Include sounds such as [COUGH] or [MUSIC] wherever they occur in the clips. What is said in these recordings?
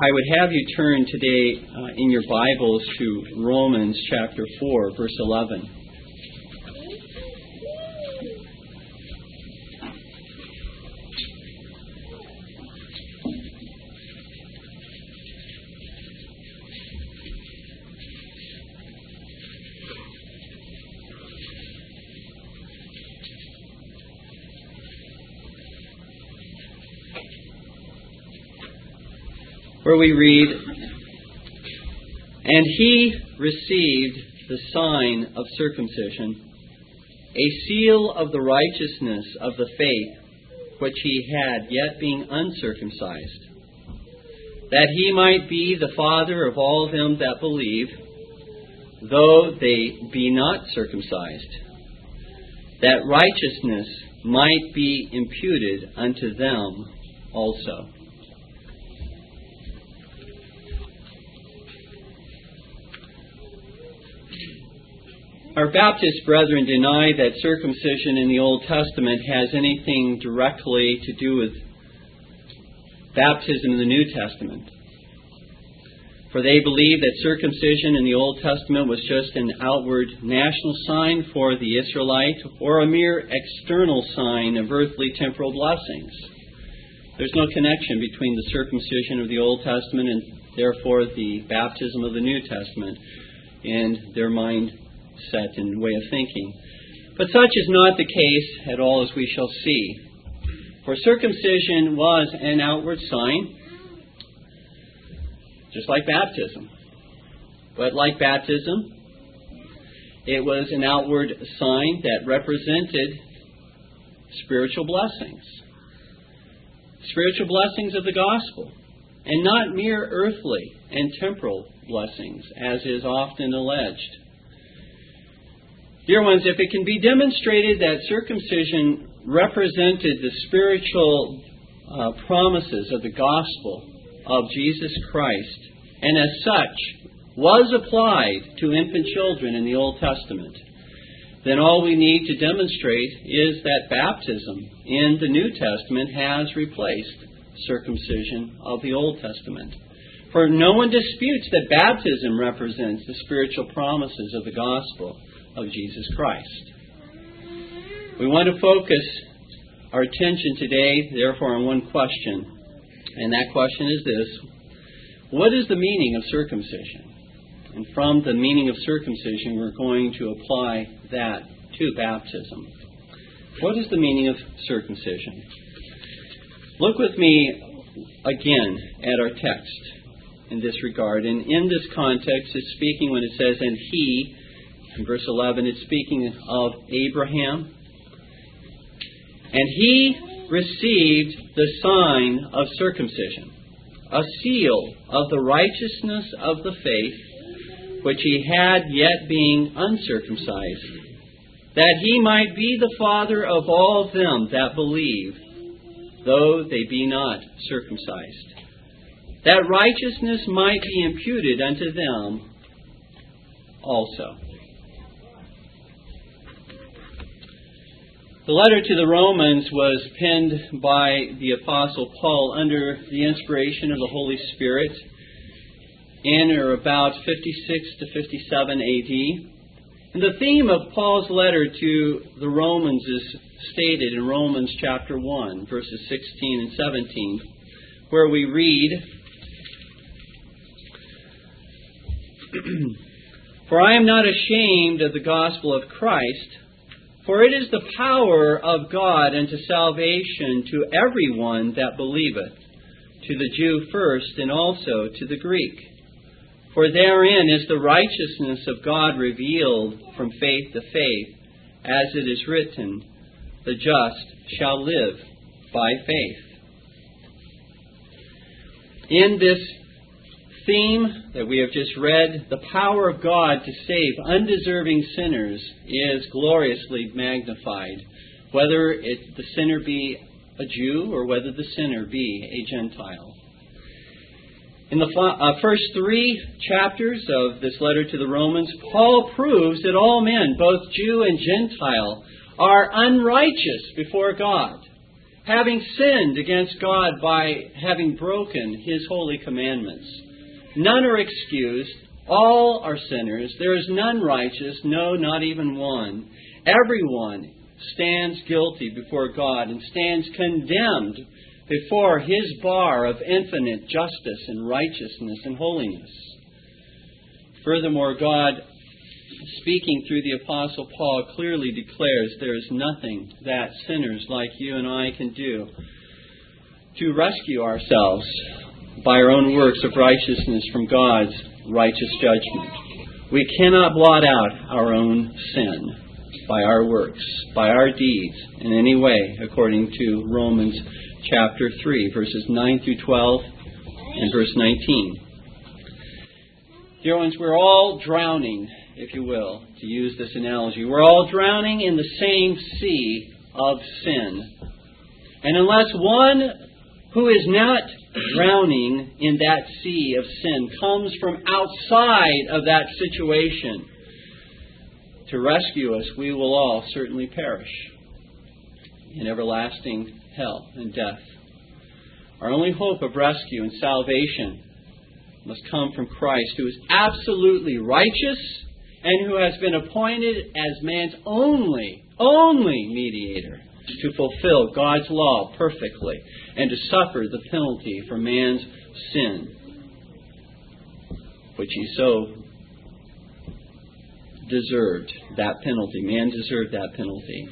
I would have you turn today uh, in your Bibles to Romans chapter 4, verse 11. Where we read, And he received the sign of circumcision, a seal of the righteousness of the faith which he had, yet being uncircumcised, that he might be the father of all them that believe, though they be not circumcised, that righteousness might be imputed unto them also. Our Baptist brethren deny that circumcision in the Old Testament has anything directly to do with baptism in the New Testament. For they believe that circumcision in the Old Testament was just an outward national sign for the Israelite or a mere external sign of earthly temporal blessings. There's no connection between the circumcision of the Old Testament and therefore the baptism of the New Testament in their mind set and way of thinking. But such is not the case at all, as we shall see. For circumcision was an outward sign, just like baptism. But like baptism, it was an outward sign that represented spiritual blessings. Spiritual blessings of the gospel, and not mere earthly and temporal blessings, as is often alleged. Dear ones, if it can be demonstrated that circumcision represented the spiritual uh, promises of the gospel of Jesus Christ, and as such was applied to infant children in the Old Testament, then all we need to demonstrate is that baptism in the New Testament has replaced circumcision of the Old Testament. For no one disputes that baptism represents the spiritual promises of the gospel of Jesus Christ. We want to focus our attention today, therefore, on one question, and that question is this What is the meaning of circumcision? And from the meaning of circumcision, we're going to apply that to baptism. What is the meaning of circumcision? Look with me again at our text in this regard. And in this context, it's speaking when it says, And he, in verse 11, it's speaking of Abraham. And he received the sign of circumcision, a seal of the righteousness of the faith which he had yet being uncircumcised, that he might be the father of all them that believe, though they be not circumcised, that righteousness might be imputed unto them also. The letter to the Romans was penned by the Apostle Paul under the inspiration of the Holy Spirit in or about 56 to 57 AD. And the theme of Paul's letter to the Romans is stated in Romans chapter 1, verses 16 and 17, where we read, [CLEARS THROAT] For I am not ashamed of the gospel of Christ for it is the power of God unto salvation to everyone that believeth, to the Jew first, and also to the Greek. For therein is the righteousness of God revealed from faith to faith, as it is written, The just shall live by faith. In this theme that we have just read, the power of God to save undeserving sinners is gloriously magnified, whether it, the sinner be a Jew or whether the sinner be a Gentile. In the uh, first three chapters of this letter to the Romans, Paul proves that all men, both Jew and Gentile, are unrighteous before God having sinned against God by having broken His holy commandments. None are excused. All are sinners. There is none righteous, no, not even one. Everyone stands guilty before God and stands condemned before His bar of infinite justice and righteousness and holiness. Furthermore, God, speaking through the Apostle Paul, clearly declares there is nothing that sinners like you and I can do to rescue ourselves by our own works of righteousness from God's righteous judgment. We cannot blot out our own sin by our works, by our deeds, in any way, according to Romans chapter 3, verses 9 through 12 and verse 19. Dear ones, we're all drowning, if you will, to use this analogy. We're all drowning in the same sea of sin. And unless one who is not drowning in that sea of sin comes from outside of that situation to rescue us, we will all certainly perish in everlasting hell and death. Our only hope of rescue and salvation must come from Christ, who is absolutely righteous and who has been appointed as man's only, only mediator to fulfill God's law perfectly and to suffer the penalty for man's sin, which he so deserved that penalty. Man deserved that penalty.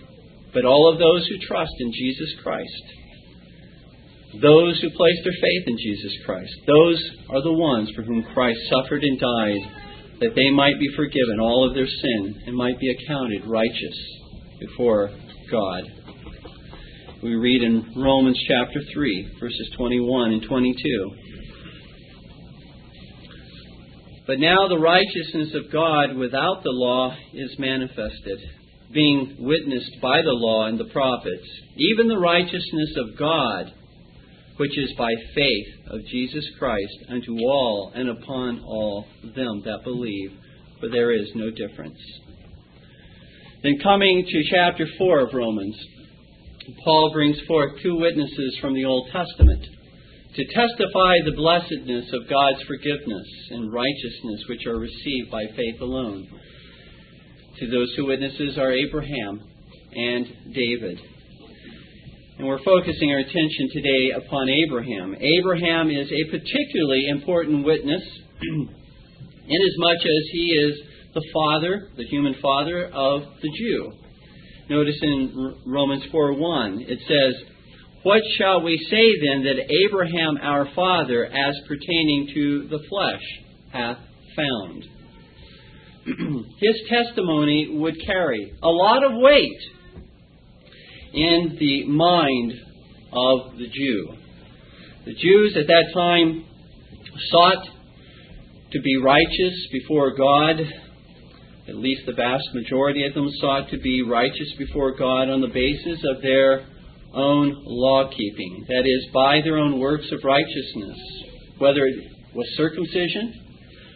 But all of those who trust in Jesus Christ, those who place their faith in Jesus Christ, those are the ones for whom Christ suffered and died, that they might be forgiven all of their sin and might be accounted righteous before God. We read in Romans chapter 3, verses 21 and 22. But now the righteousness of God without the law is manifested, being witnessed by the law and the prophets, even the righteousness of God, which is by faith of Jesus Christ unto all and upon all them that believe, for there is no difference. Then coming to chapter 4 of Romans, Paul brings forth two witnesses from the Old Testament to testify the blessedness of God's forgiveness and righteousness which are received by faith alone. To those two witnesses are Abraham and David. And we're focusing our attention today upon Abraham. Abraham is a particularly important witness, [CLEARS THROAT] inasmuch as he is the father, the human father of the Jew. Notice in Romans 4:1 it says, "What shall we say then that Abraham our father, as pertaining to the flesh, hath found?" [CLEARS THROAT] His testimony would carry a lot of weight in the mind of the Jew. The Jews at that time sought to be righteous before God. At least the vast majority of them sought to be righteous before God on the basis of their own law keeping. That is, by their own works of righteousness. Whether it was circumcision,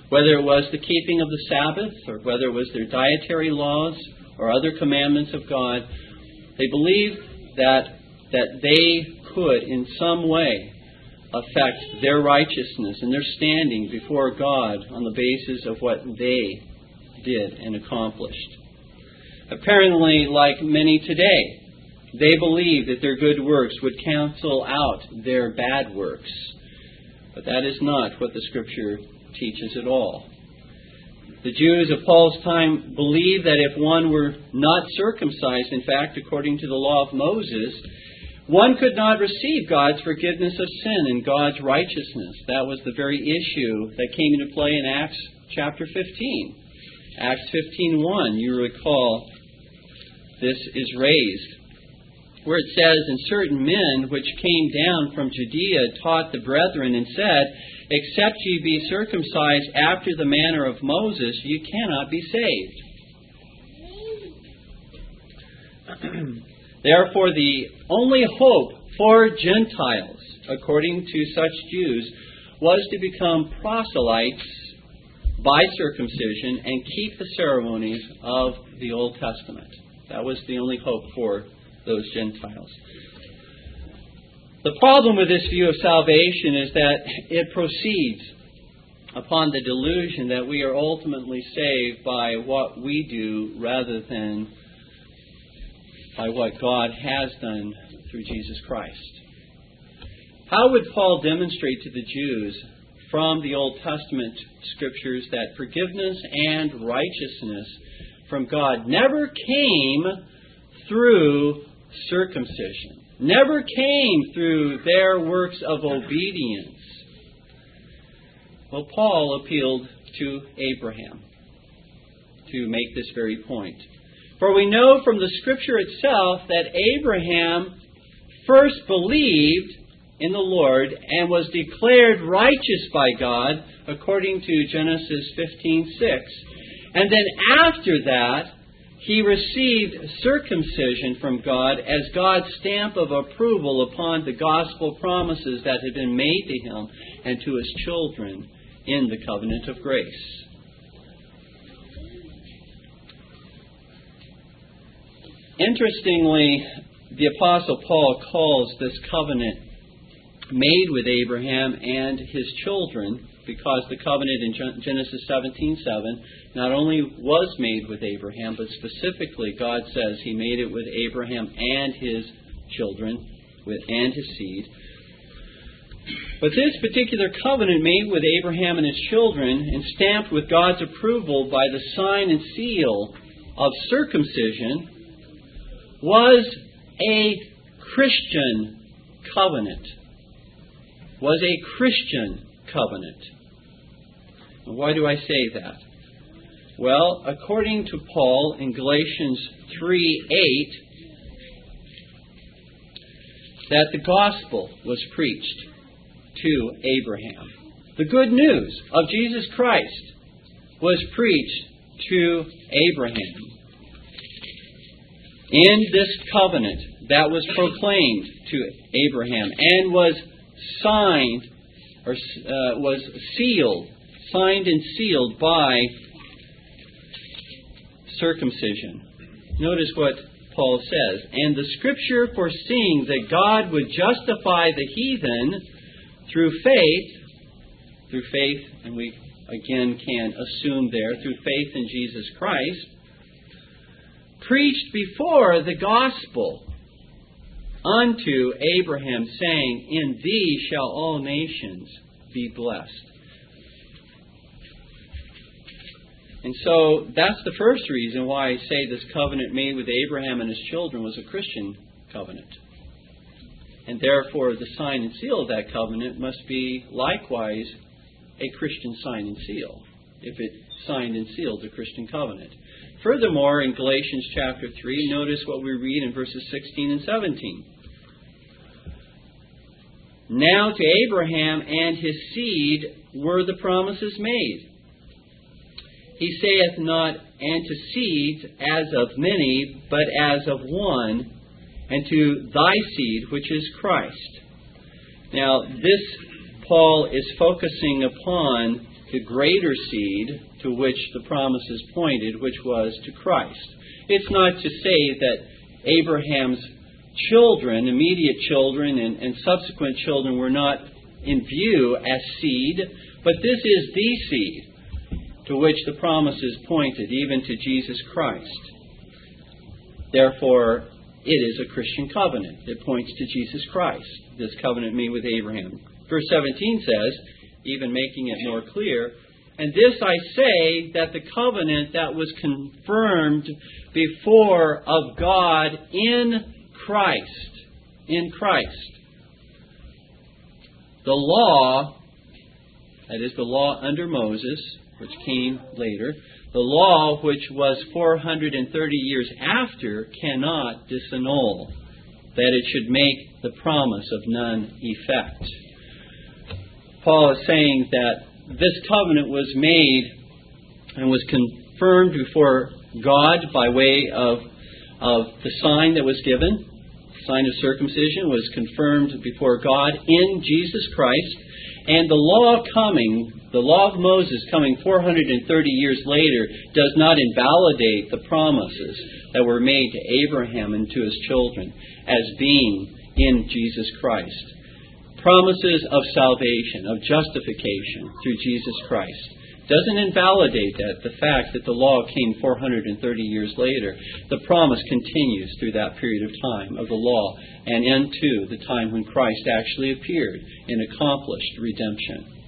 whether it was the keeping of the Sabbath, or whether it was their dietary laws or other commandments of God, they believed that, that they could, in some way, affect their righteousness and their standing before God on the basis of what they did and accomplished. Apparently, like many today, they believed that their good works would cancel out their bad works. But that is not what the Scripture teaches at all. The Jews of Paul's time believed that if one were not circumcised, in fact, according to the law of Moses, one could not receive God's forgiveness of sin and God's righteousness. That was the very issue that came into play in Acts chapter 15. Acts 15:1, you recall, this is raised, where it says, "And certain men which came down from Judea taught the brethren and said, Except ye be circumcised after the manner of Moses, you cannot be saved. [CLEARS THROAT] Therefore, the only hope for Gentiles, according to such Jews, was to become proselytes by circumcision and keep the ceremonies of the Old Testament. That was the only hope for those Gentiles. The problem with this view of salvation is that it proceeds upon the delusion that we are ultimately saved by what we do rather than by what God has done through Jesus Christ. How would Paul demonstrate to the Jews from the Old Testament scriptures that forgiveness and righteousness from God never came through circumcision, never came through their works of obedience. Well, Paul appealed to Abraham to make this very point. For we know from the Scripture itself that Abraham first believed in the Lord and was declared righteous by God according to Genesis 15:6. And then after that, he received circumcision from God as God's stamp of approval upon the gospel promises that had been made to him and to his children in the covenant of grace. Interestingly, the Apostle Paul calls this covenant made with Abraham and his children because the covenant in Genesis 17:7 not only was made with Abraham, but specifically God says he made it with Abraham and his children with and his seed. But this particular covenant made with Abraham and his children and stamped with God's approval by the sign and seal of circumcision was a Christian covenant. Was a Christian covenant. why do I say that? Well, according to Paul in Galatians 3 8, that the gospel was preached to Abraham. The good news of Jesus Christ was preached to Abraham. In this covenant that was proclaimed to Abraham and was signed or uh, was sealed, signed and sealed by circumcision. Notice what Paul says. And the scripture foreseeing that God would justify the heathen through faith, through faith, and we again can assume there, through faith in Jesus Christ, preached before the gospel unto Abraham, saying, In thee shall all nations be blessed. And so that's the first reason why I say this covenant made with Abraham and his children was a Christian covenant. And therefore, the sign and seal of that covenant must be likewise a Christian sign and seal, if it signed and sealed the Christian covenant. Furthermore, in Galatians chapter 3, notice what we read in verses 16 and 17. Now to Abraham and his seed were the promises made. He saith not, and to seeds as of many, but as of one, and to thy seed, which is Christ. Now, this Paul is focusing upon the greater seed to which the promises pointed, which was to Christ. It's not to say that Abraham's children, immediate children, and, and subsequent children were not in view as seed, but this is the seed to which the promises pointed, even to Jesus Christ. Therefore, it is a Christian covenant. It points to Jesus Christ, this covenant made with Abraham. Verse 17 says, even making it more clear, and this I say that the covenant that was confirmed before of God in Christ, in Christ. The law, that is the law under Moses, which came later, the law, which was 430 years after, cannot disannul, that it should make the promise of none effect. Paul is saying that this covenant was made and was confirmed before God by way of, of the sign that was given. Sign of circumcision was confirmed before God in Jesus Christ. And the law coming the law of Moses coming 430 years later does not invalidate the promises that were made to Abraham and to his children as being in Jesus Christ. Promises of salvation, of justification through Jesus Christ. Doesn't invalidate that, the fact that the law came 430 years later. The promise continues through that period of time of the law and into the time when Christ actually appeared and accomplished redemption.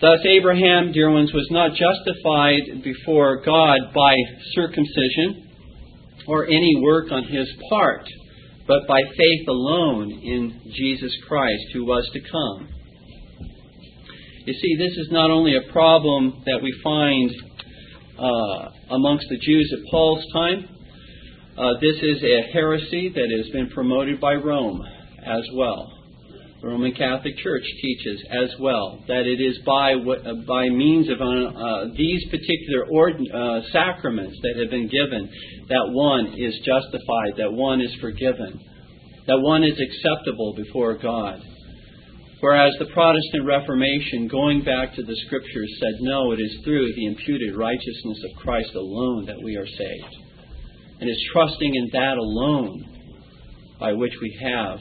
Thus, Abraham, dear ones, was not justified before God by circumcision or any work on his part, but by faith alone in Jesus Christ, who was to come. You see, this is not only a problem that we find uh, amongst the Jews at Paul's time, uh, this is a heresy that has been promoted by Rome as well. The Roman Catholic Church teaches as well that it is by uh, by means of uh, uh, these particular ord- uh, sacraments that have been given that one is justified, that one is forgiven, that one is acceptable before God. Whereas the Protestant Reformation, going back to the Scriptures, said no, it is through the imputed righteousness of Christ alone that we are saved. And it's trusting in that alone by which we have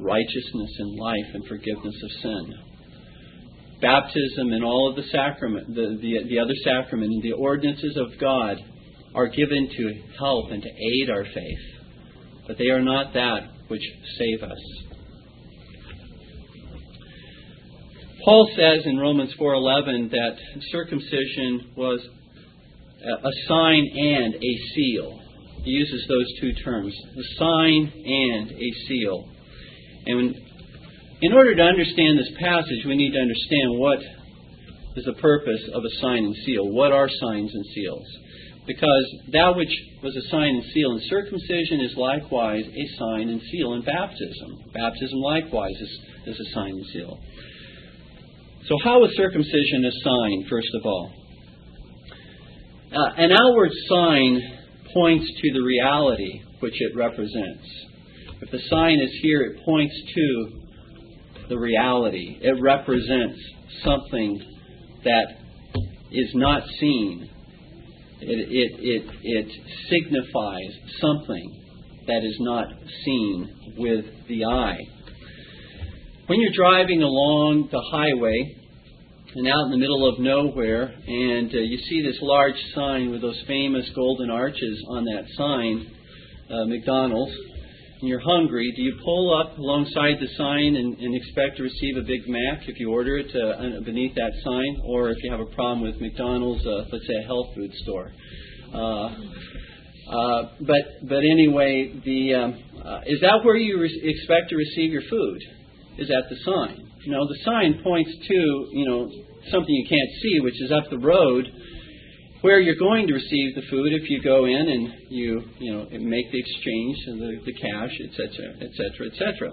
righteousness and life and forgiveness of sin. Baptism and all of the sacrament, the, the, the other sacrament and the ordinances of God are given to help and to aid our faith, but they are not that which save us. Paul says in Romans 4:11 that circumcision was a sign and a seal. He uses those two terms, a sign and a seal. And in order to understand this passage, we need to understand what is the purpose of a sign and seal. What are signs and seals? Because that which was a sign and seal in circumcision is likewise a sign and seal in baptism. Baptism likewise is, is a sign and seal. So, how is circumcision a sign, first of all? Uh, an outward sign points to the reality which it represents. If the sign is here, it points to the reality. It represents something that is not seen. It, it, it, it signifies something that is not seen with the eye. When you're driving along the highway and out in the middle of nowhere, and uh, you see this large sign with those famous golden arches on that sign, uh, McDonald's, and you're hungry, do you pull up alongside the sign and, and expect to receive a Big Mac if you order it uh, beneath that sign, or if you have a problem with McDonald's, uh, let's say a health food store? Uh, uh, but but anyway, the um, uh, is that where you re- expect to receive your food? Is at the sign? No, the sign points to you know something you can't see, which is up the road where you're going to receive the food if you go in and you you know make the exchange and the, the cash, etc., etc., etc.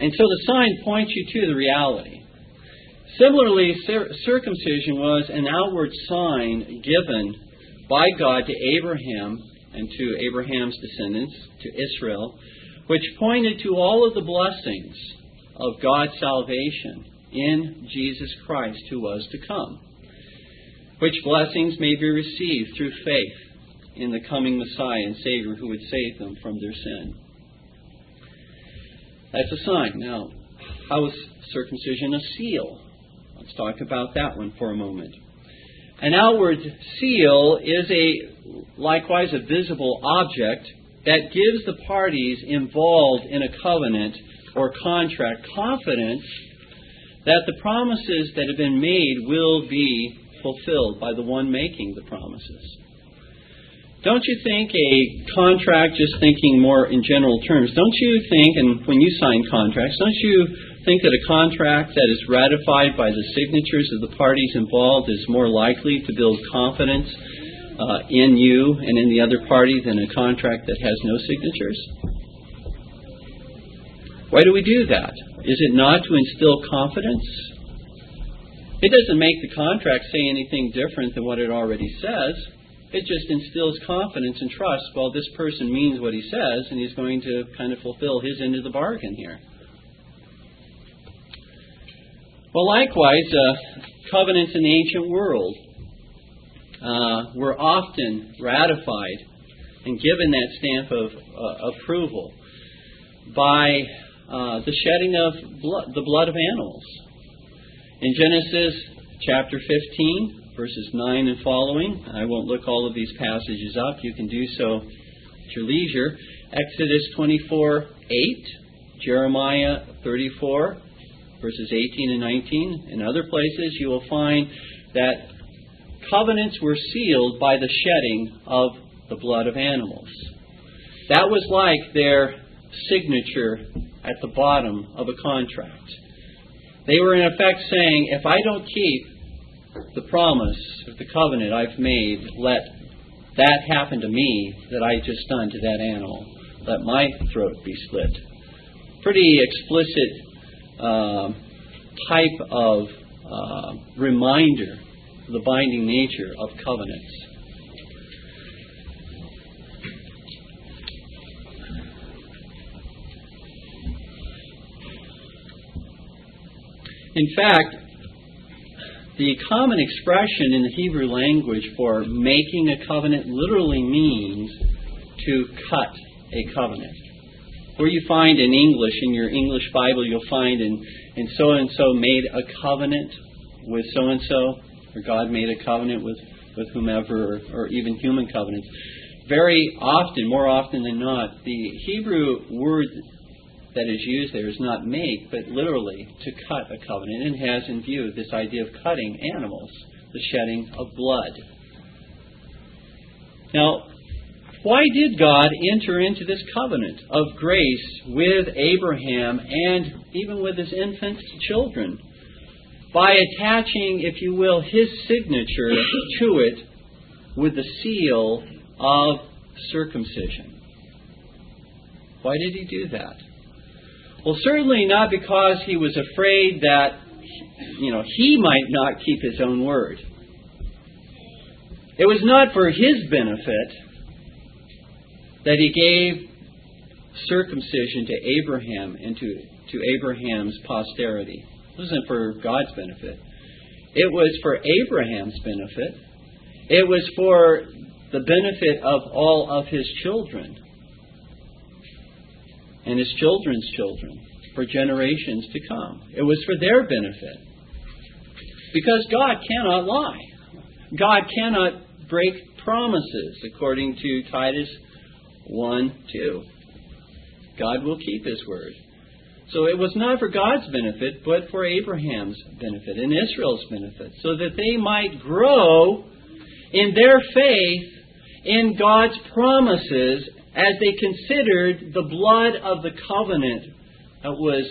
And so the sign points you to the reality. Similarly, circumcision was an outward sign given by God to Abraham and to Abraham's descendants, to Israel, which pointed to all of the blessings of God's salvation in Jesus Christ who was to come which blessings may be received through faith in the coming Messiah and Savior who would save them from their sin. That's a sign. Now, how is circumcision a seal? Let's talk about that one for a moment. An outward seal is a likewise a visible object that gives the parties involved in a covenant or contract confidence that the promises that have been made will be fulfilled by the one making the promises. Don't you think a contract, just thinking more in general terms, don't you think, and when you sign contracts, don't you think that a contract that is ratified by the signatures of the parties involved is more likely to build confidence uh, in you and in the other party than a contract that has no signatures? Why do we do that? Is it not to instill confidence? It doesn't make the contract say anything different than what it already says. It just instills confidence and trust. Well, this person means what he says, and he's going to kind of fulfill his end of the bargain here. Well, likewise, uh, covenants in the ancient world. uh, were often ratified and given that stamp of uh, approval by uh, the shedding of blood, the blood of animals. In Genesis chapter 15, verses 9 and following, I won't look all of these passages up. You can do so at your leisure. Exodus 24, 8, Jeremiah 34, verses 18 and 19. In other places, you will find that covenants were sealed by the shedding of the blood of animals. That was like their signature at the bottom of a contract. They were in effect saying, if I don't keep the promise of the covenant I've made, let that happen to me that I just done to that animal. Let my throat be slit. Pretty explicit uh, type of uh, reminder of the binding nature of covenants. In fact, the common expression in the Hebrew language for making a covenant literally means to cut a covenant. Where you find in English, in your English Bible, you'll find in, in so and so made a covenant with so and so, or God made a covenant with, with whomever, or, or even human covenants. Very often, more often than not, the Hebrew word that is used there is not make, but literally to cut a covenant, and has in view this idea of cutting animals, the shedding of blood. Now, why did God enter into this covenant of grace with Abraham and even with his infant children? By attaching, if you will, his signature to it with the seal of circumcision. Why did he do that? Well, certainly not because he was afraid that, you know, he might not keep his own word. It was not for his benefit that he gave circumcision to Abraham and to, to Abraham's posterity. It wasn't for God's benefit. It was for Abraham's benefit. It was for the benefit of all of his children and his children's children for generations to come. It was for their benefit. Because God cannot lie. God cannot break promises, according to Titus 1 2. God will keep his word. So it was not for God's benefit, but for Abraham's benefit and Israel's benefit, so that they might grow in their faith in God's promises as they considered the blood of the covenant that was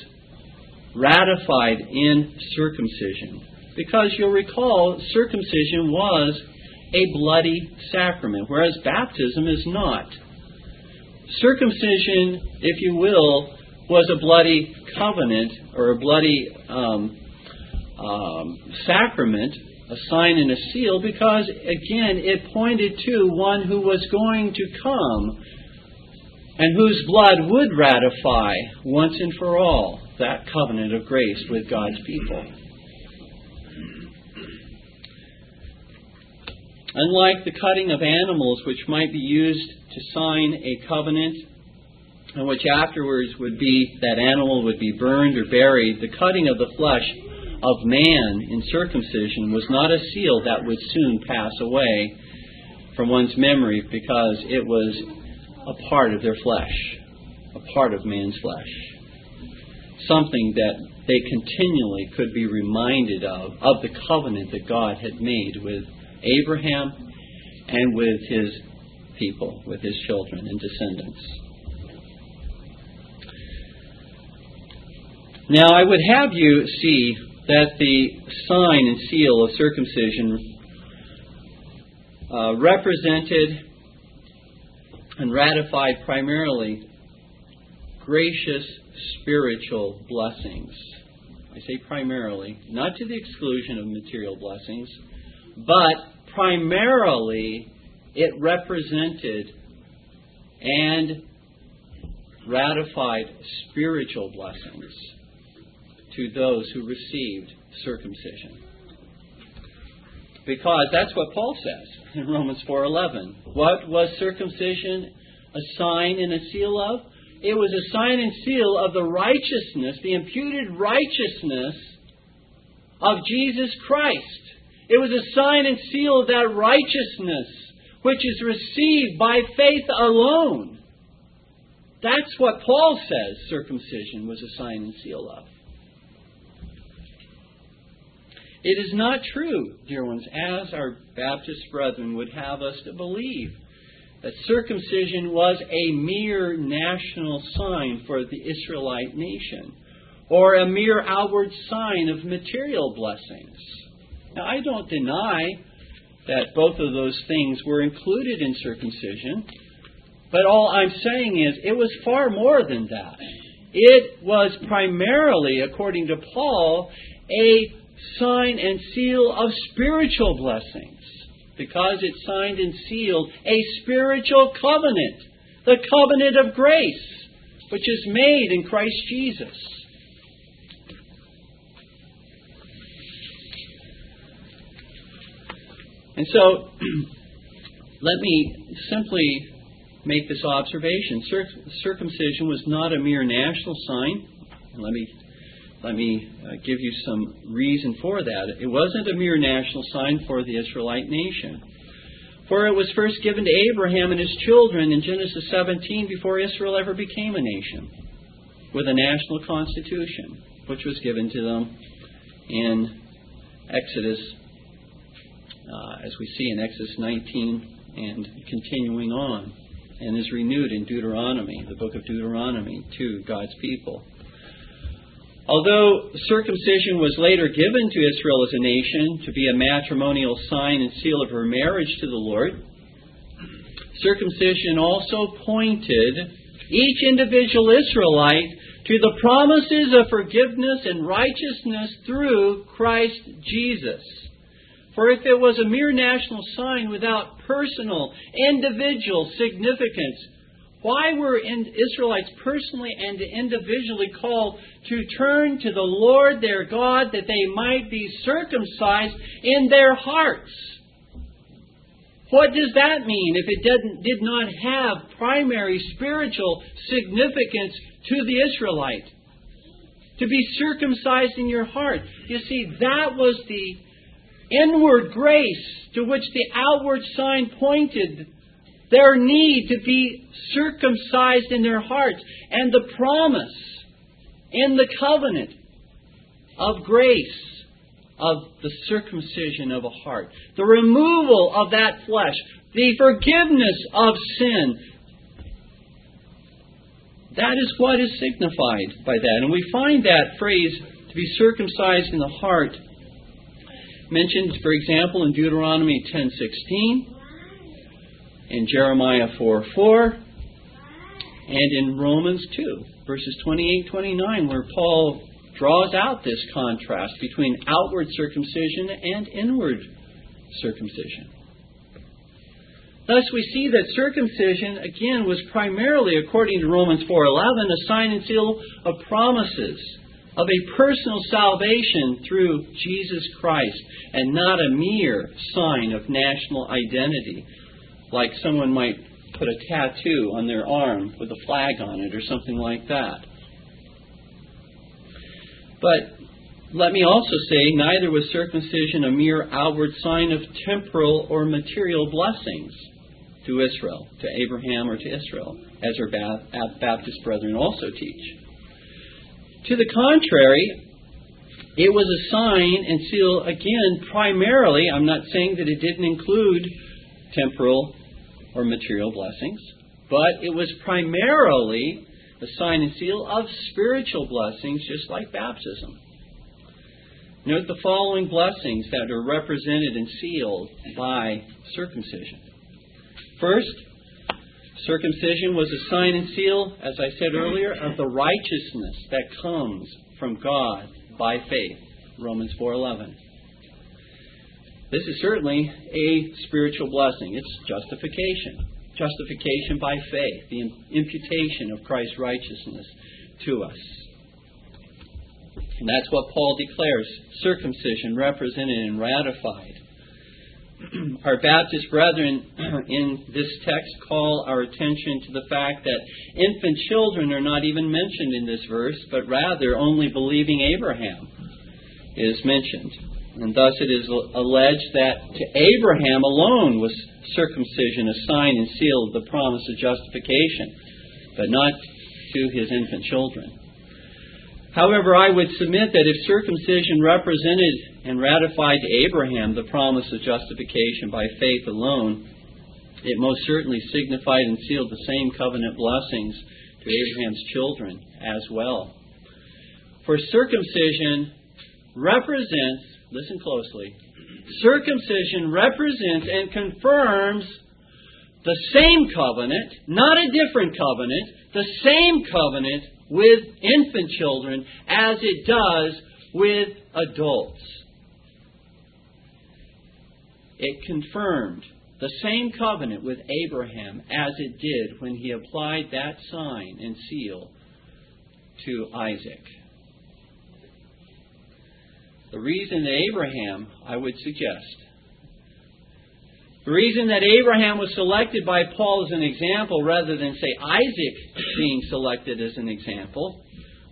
ratified in circumcision. Because you'll recall, circumcision was a bloody sacrament, whereas baptism is not. Circumcision, if you will, was a bloody covenant or a bloody um, um, sacrament, a sign and a seal, because again, it pointed to one who was going to come and whose blood would ratify once and for all that covenant of grace with God's people. Unlike the cutting of animals, which might be used to sign a covenant, and which afterwards would be that animal would be burned or buried, the cutting of the flesh of man in circumcision was not a seal that would soon pass away from one's memory because it was a part of their flesh, a part of man's flesh. Something that they continually could be reminded of, of the covenant that God had made with Abraham and with his people, with his children and descendants. Now, I would have you see that the sign and seal of circumcision uh, represented and ratified primarily gracious spiritual blessings. I say primarily, not to the exclusion of material blessings, but primarily it represented and ratified spiritual blessings to those who received circumcision. Because that's what Paul says in Romans 4:11. What was circumcision a sign and a seal of? It was a sign and seal of the righteousness, the imputed righteousness of Jesus Christ. It was a sign and seal of that righteousness which is received by faith alone. That's what Paul says circumcision was a sign and seal of. It is not true, dear ones, as our Baptist brethren would have us to believe, that circumcision was a mere national sign for the Israelite nation, or a mere outward sign of material blessings. Now, I don't deny that both of those things were included in circumcision, but all I'm saying is it was far more than that. It was primarily, according to Paul, a sign and seal of spiritual blessings because it signed and sealed a spiritual covenant, the covenant of grace, which is made in Christ Jesus. And so, [CLEARS THROAT] let me simply make this observation. circumcision was not a mere national sign. Let me let me uh, give you some reason for that. It wasn't a mere national sign for the Israelite nation. For it was first given to Abraham and his children in Genesis 17 before Israel ever became a nation, with a national constitution, which was given to them in Exodus, uh, as we see in Exodus 19 and continuing on, and is renewed in Deuteronomy, the book of Deuteronomy, to God's people. Although circumcision was later given to Israel as a nation to be a matrimonial sign and seal of her marriage to the Lord, circumcision also pointed each individual Israelite to the promises of forgiveness and righteousness through Christ Jesus. For if it was a mere national sign without personal, individual significance, why were Israelites personally and individually called to turn to the Lord their God that they might be circumcised in their hearts? What does that mean if it didn't, did not have primary spiritual significance to the Israelite? To be circumcised in your heart. You see, that was the inward grace to which the outward sign pointed their need to be circumcised in their hearts, and the promise in the covenant of grace of the circumcision of a heart, the removal of that flesh, the forgiveness of sin. That is what is signified by that. And we find that phrase, to be circumcised in the heart, mentioned, for example, in Deuteronomy 10:16, in Jeremiah 4 4, and in Romans 2, verses 28 29, where Paul draws out this contrast between outward circumcision and inward circumcision. Thus we see that circumcision again was primarily according to Romans 4:11 a sign and seal of promises of a personal salvation through Jesus Christ and not a mere sign of national identity like someone might put a tattoo on their arm with a flag on it or something like that. But let me also say, neither was circumcision a mere outward sign of temporal or material blessings to Israel, to Abraham or to Israel, as our Baptist brethren also teach. To the contrary, it was a sign and seal, again, primarily, I'm not saying that it didn't include temporal or material blessings, but it was primarily a sign and seal of spiritual blessings, just like baptism. Note the following blessings that are represented and sealed by circumcision. First, circumcision was a sign and seal, as I said earlier, of the righteousness that comes from God by faith. Romans 4:11. This is certainly a spiritual blessing. It's justification. Justification by faith, the imputation of Christ's righteousness to us. And that's what Paul declares circumcision represented and ratified. [CLEARS THROAT] our Baptist brethren [CLEARS THROAT] in this text call our attention to the fact that infant children are not even mentioned in this verse, but rather only believing Abraham is mentioned. And thus it is alleged that to Abraham alone was circumcision a sign and seal of the promise of justification, but not to his infant children. However, I would submit that if circumcision represented and ratified to Abraham the promise of justification by faith alone, it most certainly signified and sealed the same covenant blessings to Abraham's children as well. For circumcision represents, listen closely, circumcision represents and confirms the same covenant, not a different covenant, the same covenant with infant children as it does with adults. It confirmed the same covenant with Abraham as it did when he applied that sign and seal to Isaac. The reason that Abraham, I would suggest, the reason that Abraham was selected by Paul as an example rather than, say, Isaac being selected as an example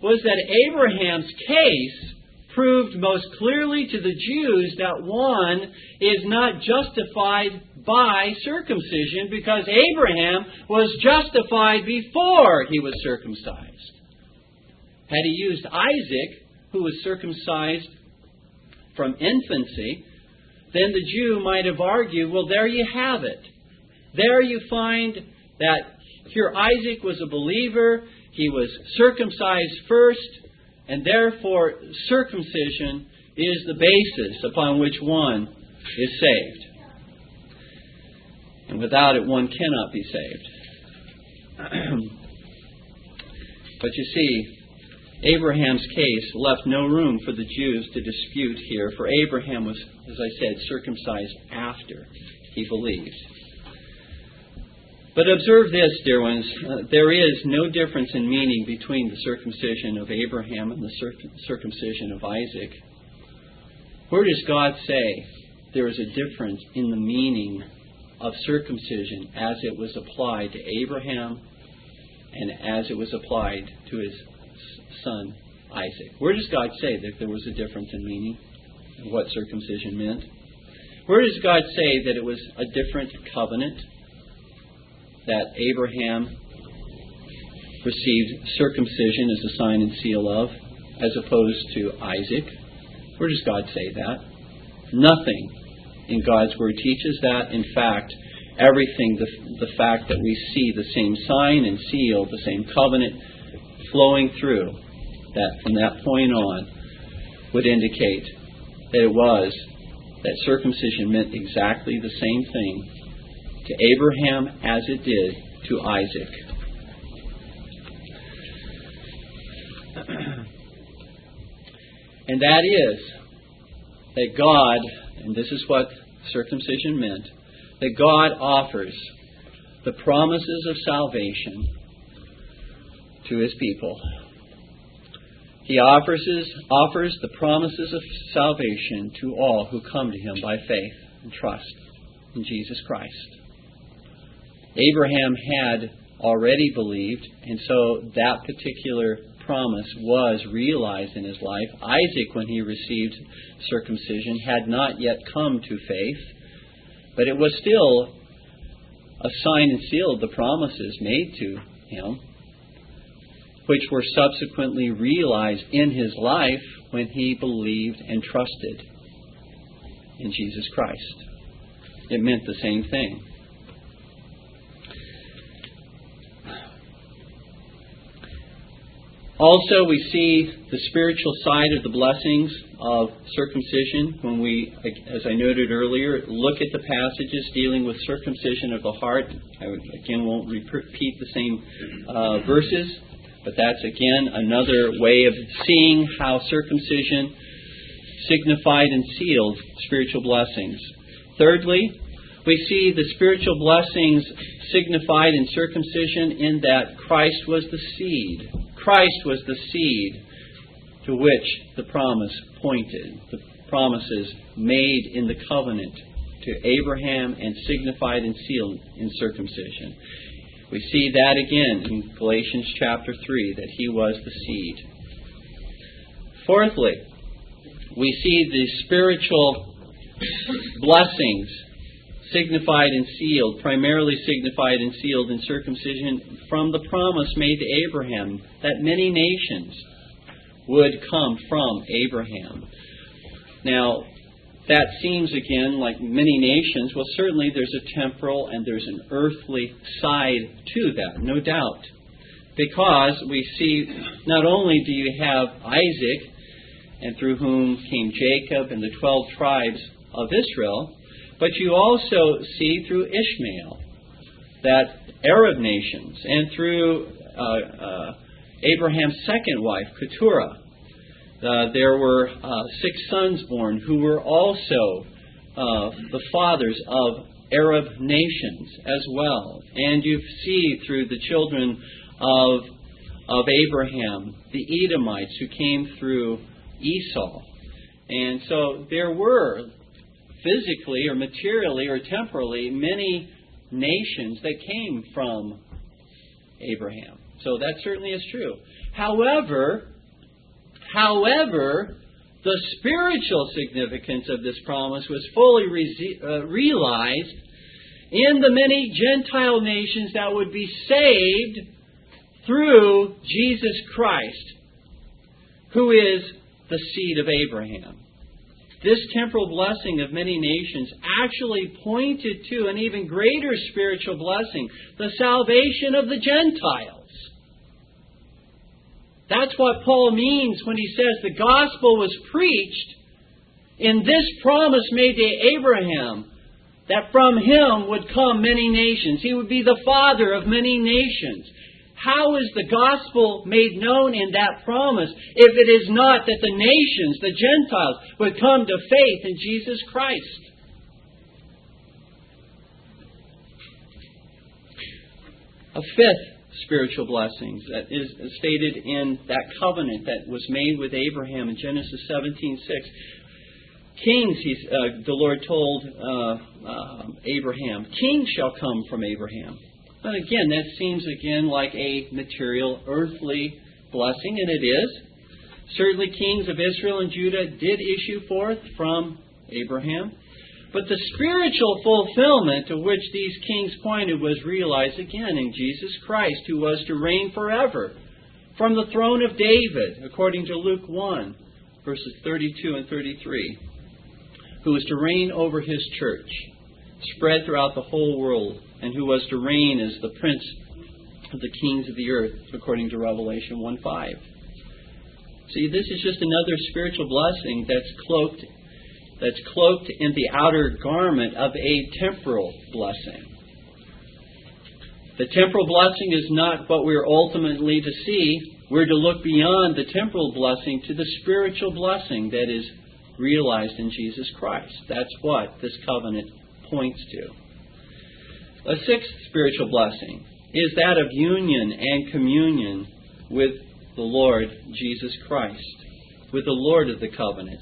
was that Abraham's case proved most clearly to the Jews that one is not justified by circumcision because Abraham was justified before he was circumcised. Had he used Isaac, who was circumcised from infancy, then the Jew might have argued, well, there you have it. There you find that here Isaac was a believer, he was circumcised first, and therefore circumcision is the basis upon which one is saved. And without it, one cannot be saved. [CLEARS THROAT] but you see, Abraham's case left no room for the Jews to dispute here, for Abraham was, as I said, circumcised after he believed. But observe this, dear ones. Uh, there is no difference in meaning between the circumcision of Abraham and the circumcision of Isaac. Where does God say there is a difference in the meaning of circumcision as it was applied to Abraham and as it was applied to his son Isaac. Where does God say that there was a difference in meaning of what circumcision meant? Where does God say that it was a different covenant that Abraham received circumcision as a sign and seal of, as opposed to Isaac? Where does God say that? Nothing in God's Word teaches that. In fact, everything, the, the fact that we see the same sign and seal, the same covenant flowing through, that from that point on would indicate that it was that circumcision meant exactly the same thing to Abraham as it did to Isaac. [CLEARS THROAT] and that is that God, and this is what circumcision meant, that God offers the promises of salvation to his people he offers, his, offers the promises of salvation to all who come to him by faith and trust in Jesus Christ. Abraham had already believed, and so that particular promise was realized in his life. Isaac, when he received circumcision, had not yet come to faith, but it was still a sign and seal of the promises made to him which were subsequently realized in his life when he believed and trusted in Jesus Christ. It meant the same thing. Also, we see the spiritual side of the blessings of circumcision when we, as I noted earlier, look at the passages dealing with circumcision of the heart. I again won't repeat the same uh, verses, but that's again another way of seeing how circumcision signified and sealed spiritual blessings. Thirdly, we see the spiritual blessings signified in circumcision in that Christ was the seed. Christ was the seed to which the promise pointed. The promises made in the covenant to Abraham and signified and sealed in circumcision. We see that again in Galatians chapter 3, that he was the seed. Fourthly, we see the spiritual blessings signified and sealed, primarily signified and sealed in circumcision from the promise made to Abraham that many nations would come from Abraham. Now, that seems again like many nations. Well, certainly there's a temporal and there's an earthly side to that, no doubt. Because we see not only do you have Isaac, and through whom came Jacob and the twelve tribes of Israel, but you also see through Ishmael that Arab nations, and through uh, uh, Abraham's second wife, Keturah, uh, there were uh, six sons born who were also uh, the fathers of Arab nations as well. And you see through the children of, of Abraham, the Edomites who came through Esau. And so there were physically or materially or temporally many nations that came from Abraham. So that certainly is true. However, however, the spiritual significance of this promise was fully re- uh, realized in the many Gentile nations that would be saved through Jesus Christ, who is the seed of Abraham. This temporal blessing of many nations actually pointed to an even greater spiritual blessing, the salvation of the Gentiles. That's what Paul means when he says the gospel was preached in this promise made to Abraham that from him would come many nations. He would be the father of many nations. How is the gospel made known in that promise if it is not that the nations, the Gentiles, would come to faith in Jesus Christ? A fifth spiritual blessings that is stated in that covenant that was made with Abraham in Genesis 17:6. Kings, uh, the Lord told uh, uh, Abraham, kings shall come from Abraham. But again, that seems again like a material, earthly blessing, and it is. Certainly, kings of Israel and Judah did issue forth from Abraham. But the spiritual fulfillment to which these kings pointed was realized again in Jesus Christ, who was to reign forever from the throne of David, according to Luke 1, verses 32 and 33, who was to reign over his church, spread throughout the whole world and who was to reign as the prince of the kings of the earth, according to Revelation 1 5. See, this is just another spiritual blessing that's cloaked that's cloaked in the outer garment of a temporal blessing. The temporal blessing is not what we're ultimately to see. We're to look beyond the temporal blessing to the spiritual blessing that is realized in Jesus Christ. That's what this covenant points to. A sixth spiritual blessing is that of union and communion with the Lord Jesus Christ, with the Lord of the covenant.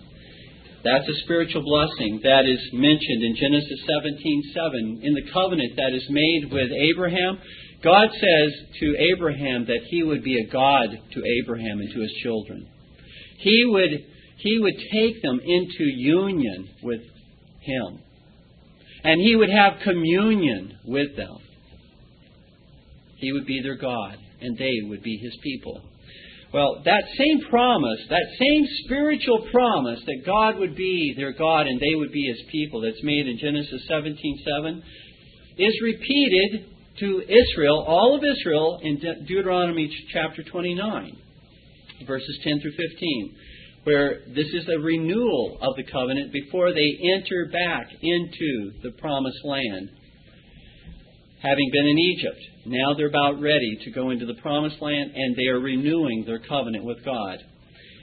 That's a spiritual blessing that is mentioned in Genesis 17:7 in the covenant that is made with Abraham. God says to Abraham that he would be a God to Abraham and to his children. He would he would take them into union with him and he would have communion with them. He would be their God, and they would be his people. Well, that same promise, that same spiritual promise that God would be their God and they would be his people that's made in Genesis 17:7 is repeated to Israel, all of Israel in De- Deuteronomy chapter 29, verses 10 through 15 where this is a renewal of the covenant before they enter back into the promised land. Having been in Egypt, now they're about ready to go into the promised land and they are renewing their covenant with God.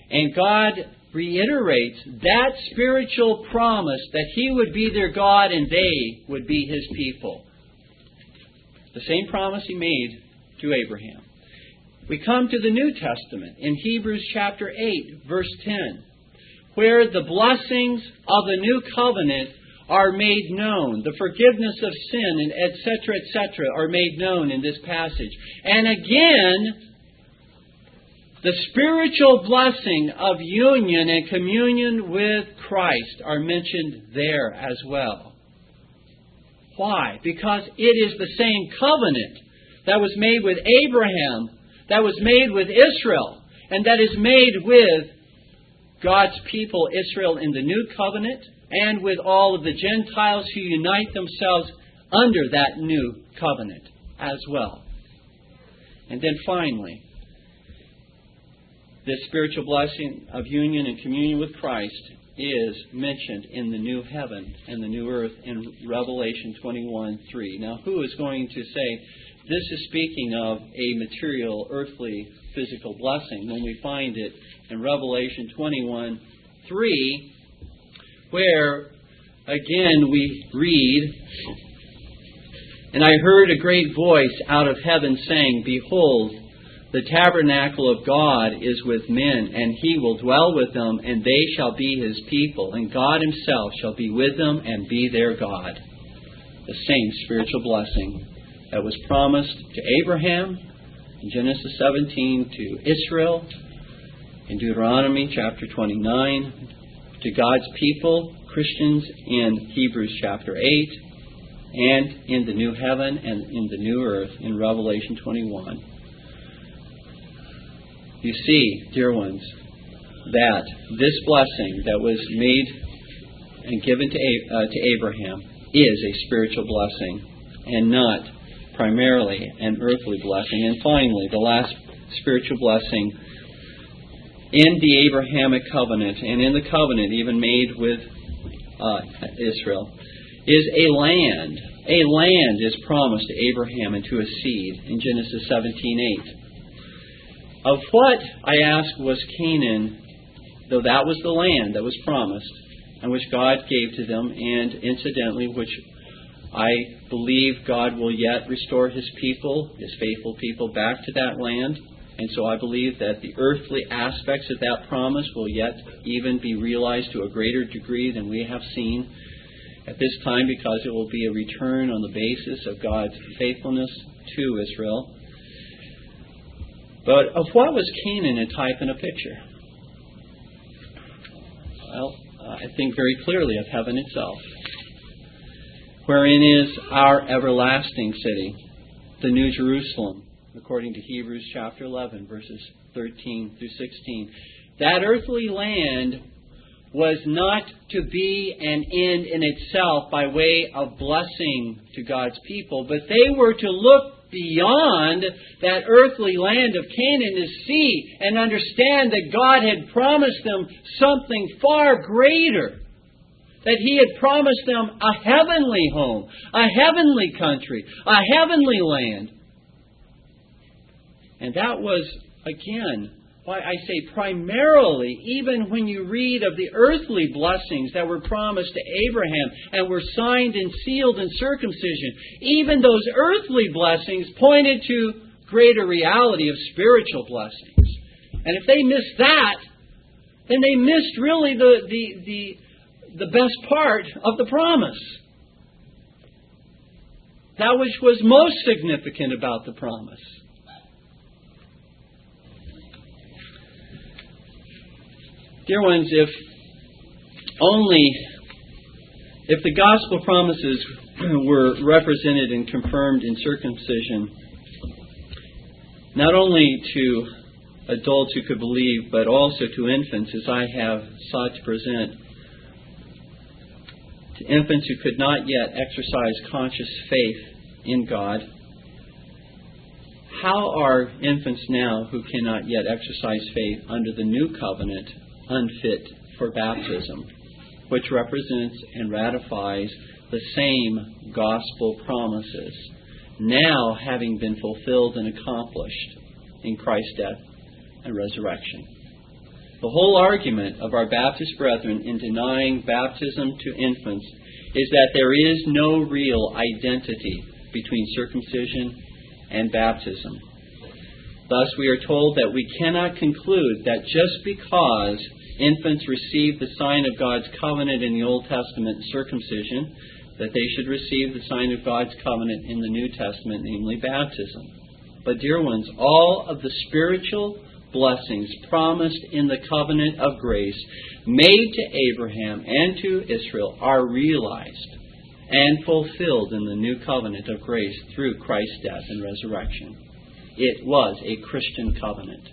And God reiterates that spiritual promise that He would be their God and they would be His people. The same promise He made to Abraham. We come to the New Testament in Hebrews chapter 8, verse 10, where the blessings of the new covenant are made known. The forgiveness of sin and etc. etc. are made known in this passage. And again, the spiritual blessing of union and communion with Christ are mentioned there as well. Why? Because it is the same covenant that was made with Abraham, that was made with Israel, and that is made with God's people, Israel, in the new covenant, and with all of the Gentiles who unite themselves under that new covenant as well. And then finally, this spiritual blessing of union and communion with Christ is mentioned in the new heaven and the new earth in Revelation 21 3. Now, who is going to say this is speaking of a material, earthly, physical blessing when we find it in Revelation 21 3, where again we read, And I heard a great voice out of heaven saying, Behold, the tabernacle of God is with men, and he will dwell with them, and they shall be his people, and God himself shall be with them and be their God. The same spiritual blessing that was promised to Abraham in Genesis 17, to Israel in Deuteronomy chapter 29, to God's people, Christians, in Hebrews chapter 8, and in the new heaven and in the new earth in Revelation 21. You see, dear ones, that this blessing that was made and given to, uh, to Abraham is a spiritual blessing and not primarily an earthly blessing. And finally, the last spiritual blessing in the Abrahamic covenant and in the covenant even made with uh, Israel is a land. A land is promised to Abraham and to his seed in Genesis 17:8. Of what, I ask, was Canaan, though that was the land that was promised, and which God gave to them, and incidentally, which I believe God will yet restore His people, His faithful people, back to that land. And so I believe that the earthly aspects of that promise will yet even be realized to a greater degree than we have seen at this time because it will be a return on the basis of God's faithfulness to Israel. But of what was Canaan a type and a picture? Well, I think very clearly of heaven itself, wherein is our everlasting city, the New Jerusalem, according to Hebrews chapter 11, verses 13 through 16. That earthly land was not to be an end in itself by way of blessing to God's people, but they were to look beyond that earthly land of Canaan to see and understand that God had promised them something far greater. That He had promised them a heavenly home, a heavenly country, a heavenly land. And that was, again, why I say primarily, even when you read of the earthly blessings that were promised to Abraham and were signed and sealed in circumcision, even those earthly blessings pointed to greater reality of spiritual blessings. And if they missed that, then they missed really the, the, the, the best part of the promise. That which was most significant about the promise. Dear ones, if only if the gospel promises [CLEARS THROAT] were represented and confirmed in circumcision, not only to adults who could believe, but also to infants, as I have sought to present, to infants who could not yet exercise conscious faith in God, how are infants now who cannot yet exercise faith under the new covenant unfit for baptism, which represents and ratifies the same gospel promises, now having been fulfilled and accomplished in Christ's death and resurrection. The whole argument of our Baptist brethren in denying baptism to infants is that there is no real identity between circumcision and baptism. Thus, we are told that we cannot conclude that just because infants received the sign of God's covenant in the Old Testament, circumcision, that they should receive the sign of God's covenant in the New Testament, namely baptism. But, dear ones, all of the spiritual blessings promised in the covenant of grace made to Abraham and to Israel are realized and fulfilled in the new covenant of grace through Christ's death and resurrection. It was a Christian covenant.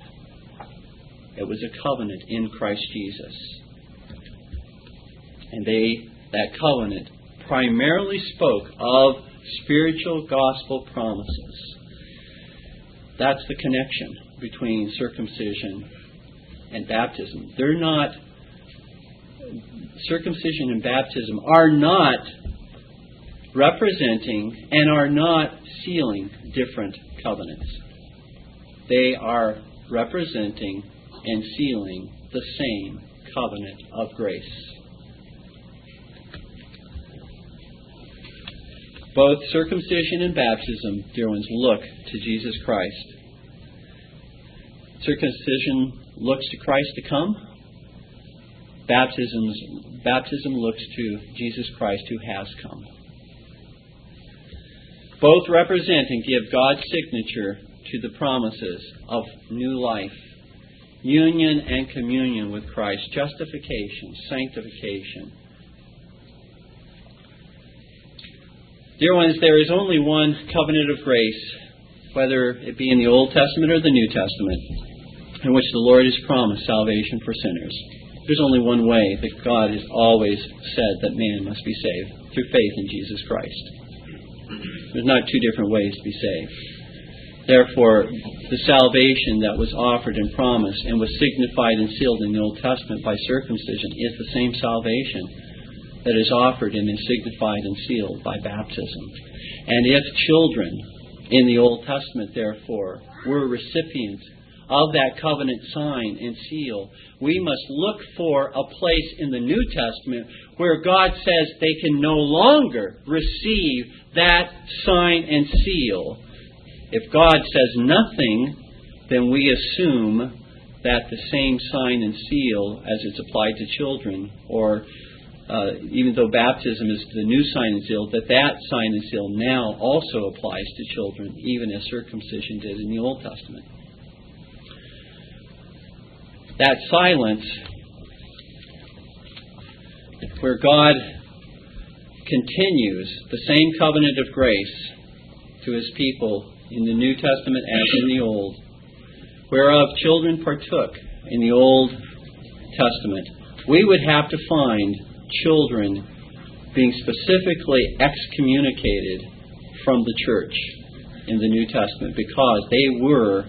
It was a covenant in Christ Jesus. And they that covenant primarily spoke of spiritual gospel promises. That's the connection between circumcision and baptism. They're not, circumcision and baptism are not representing and are not sealing different covenants. They are representing and sealing the same covenant of grace. Both circumcision and baptism, dear ones, look to Jesus Christ. Circumcision looks to Christ to come. Baptism's, baptism looks to Jesus Christ who has come. Both represent and give God's signature to the promises of new life, union and communion with Christ, justification, sanctification, Dear ones, there is only one covenant of grace, whether it be in the Old Testament or the New Testament, in which the Lord has promised salvation for sinners. There's only one way that God has always said that man must be saved through faith in Jesus Christ. There's not two different ways to be saved. Therefore, the salvation that was offered and promised and was signified and sealed in the Old Testament by circumcision is the same salvation that is offered and is signified and sealed by baptism. And if children in the Old Testament, therefore, were recipients of that covenant sign and seal, we must look for a place in the New Testament where God says they can no longer receive that sign and seal. If God says nothing, then we assume that the same sign and seal as it's applied to children or uh, even though baptism is the new sign and seal, that that sign and seal now also applies to children, even as circumcision did in the Old Testament. That silence, where God continues the same covenant of grace to his people in the New Testament as in the Old, whereof children partook in the Old Testament, we would have to find children being specifically excommunicated from the church in the New Testament because they were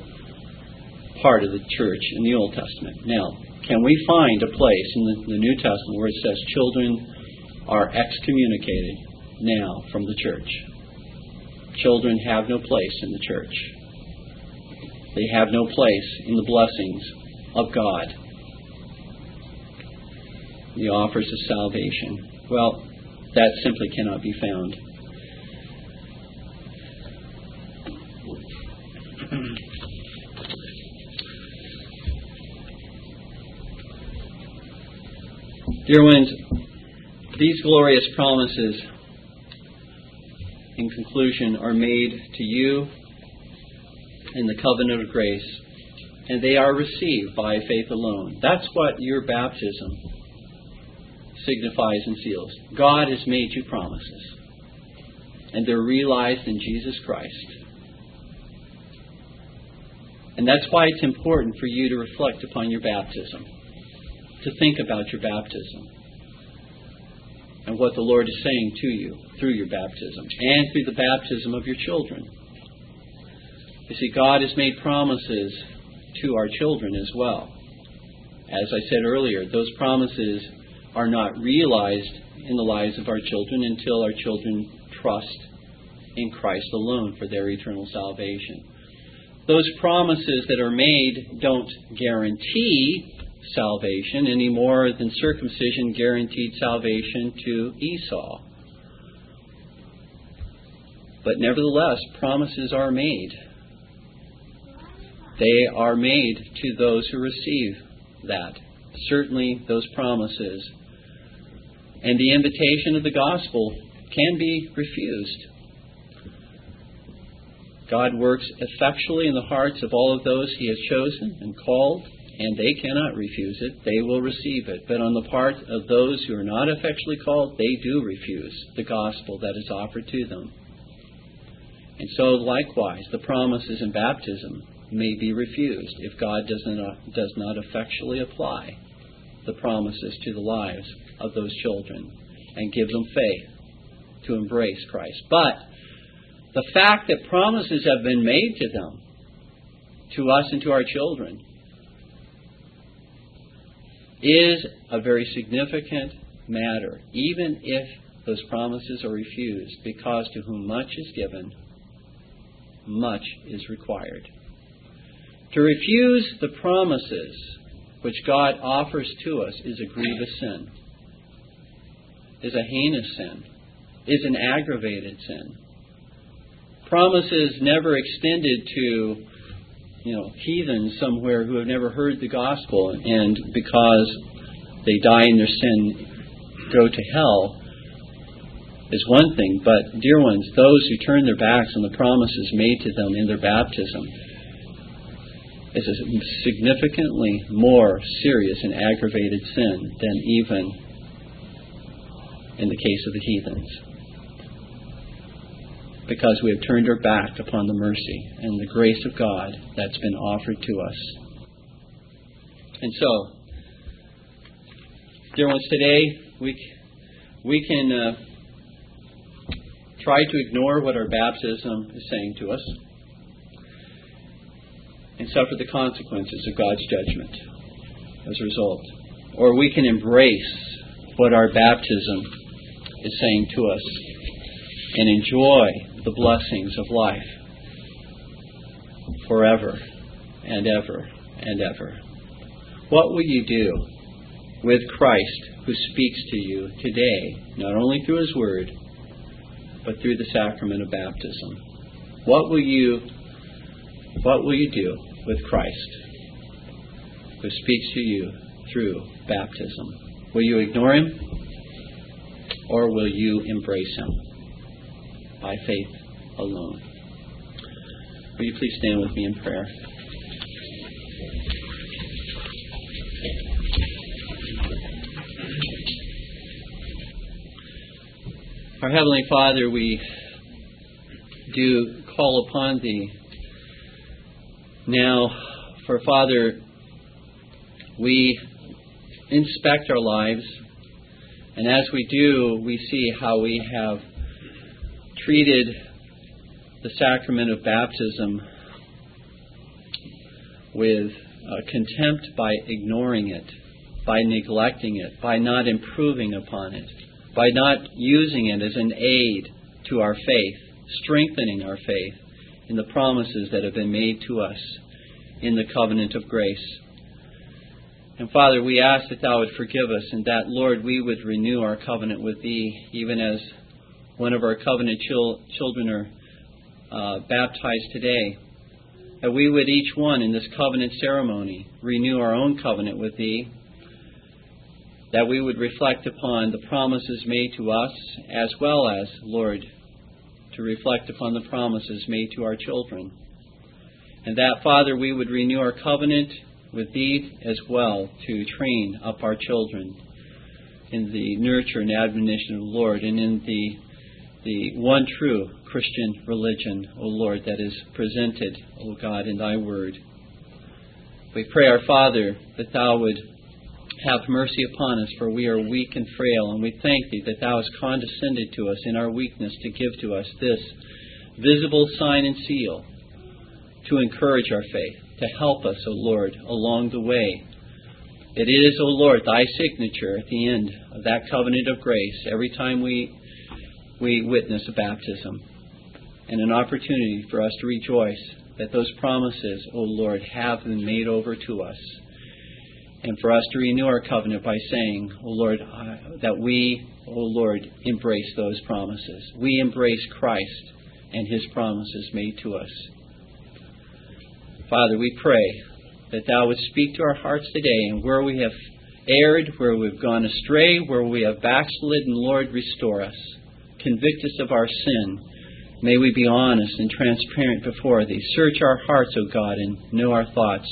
part of the church in the Old Testament. Now, can we find a place in the, the New Testament where it says children are excommunicated now from the church? Children have no place in the church. They have no place in the blessings of God the offers of salvation. Well, that simply cannot be found. Dear ones, these glorious promises, in conclusion, are made to you in the covenant of grace, and they are received by faith alone. That's what your baptism signifies and seals. God has made you promises, and they're realized in Jesus Christ. And that's why it's important for you to reflect upon your baptism, to think about your baptism, and what the Lord is saying to you through your baptism, and through the baptism of your children. You see, God has made promises to our children as well. As I said earlier, those promises are not realized in the lives of our children until our children trust in Christ alone for their eternal salvation. Those promises that are made don't guarantee salvation any more than circumcision guaranteed salvation to Esau. But nevertheless, promises are made. they are made to those who receive that. Certainly, those promises. And the invitation of the gospel can be refused. God works effectually in the hearts of all of those He has chosen and called, and they cannot refuse it. They will receive it. But on the part of those who are not effectually called, they do refuse the gospel that is offered to them. And so, likewise, the promises in baptism may be refused if God does not, does not effectually apply the promises to the lives of those children and give them faith to embrace Christ. But the fact that promises have been made to them, to us and to our children, is a very significant matter, even if those promises are refused, because to whom much is given, much is required. To refuse the promises which God offers to us is a grievous sin, is a heinous sin, is an aggravated sin. Promises never extended to you know heathens somewhere who have never heard the gospel and because they die in their sin go to hell is one thing, but dear ones, those who turn their backs on the promises made to them in their baptism is a significantly more serious and aggravated sin than even in the case of the heathens. Because we have turned our back upon the mercy and the grace of God that's been offered to us. And so, dear ones, today we, we can uh, try to ignore what our baptism is saying to us and suffer the consequences of God's judgment as a result. Or we can embrace what our baptism is saying to us and enjoy the blessings of life forever and ever and ever. What will you do with Christ who speaks to you today, not only through His Word, but through the sacrament of baptism? What will you what will you do with Christ, who speaks to you through baptism. Will you ignore him, or will you embrace him by faith alone? Will you please stand with me in prayer? Our Heavenly Father, we do call upon Thee now, for Father, we inspect our lives, and as we do, we see how we have treated the sacrament of baptism with uh, contempt by ignoring it, by neglecting it, by not improving upon it, by not using it as an aid to our faith, strengthening our faith in the promises that have been made to us in the covenant of grace. And Father, we ask that Thou would forgive us and that, Lord, we would renew our covenant with Thee, even as one of our covenant chil- children are uh, baptized today. That we would each one in this covenant ceremony renew our own covenant with Thee. That we would reflect upon the promises made to us, as well as, Lord, to reflect upon the promises made to our children. And that, Father, we would renew our covenant with Thee as well to train up our children in the nurture and admonition of the Lord and in the, the one true Christian religion, O Lord, that is presented, O God, in Thy Word. We pray, our Father, that Thou would have mercy upon us, for we are weak and frail, and we thank Thee that Thou hast condescended to us in our weakness to give to us this visible sign and seal to encourage our faith, to help us, O Lord, along the way. It is, O Lord, Thy signature at the end of that covenant of grace every time we, we witness a baptism, and an opportunity for us to rejoice that those promises, O Lord, have been made over to us and for us to renew our covenant by saying, O Lord, uh, that we, O Lord, embrace those promises. We embrace Christ and his promises made to us. Father, we pray that Thou would speak to our hearts today, and where we have erred, where we've gone astray, where we have backslidden, Lord, restore us. Convict us of our sin. May we be honest and transparent before Thee. Search our hearts, O God, and know our thoughts.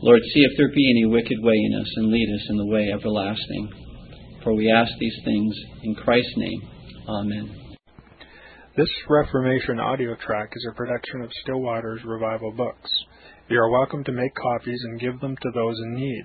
Lord, see if there be any wicked way in us, and lead us in the way everlasting. For we ask these things in Christ's name. Amen. This Reformation audio track is a production of Still Waters Revival Books. You are welcome to make copies and give them to those in need.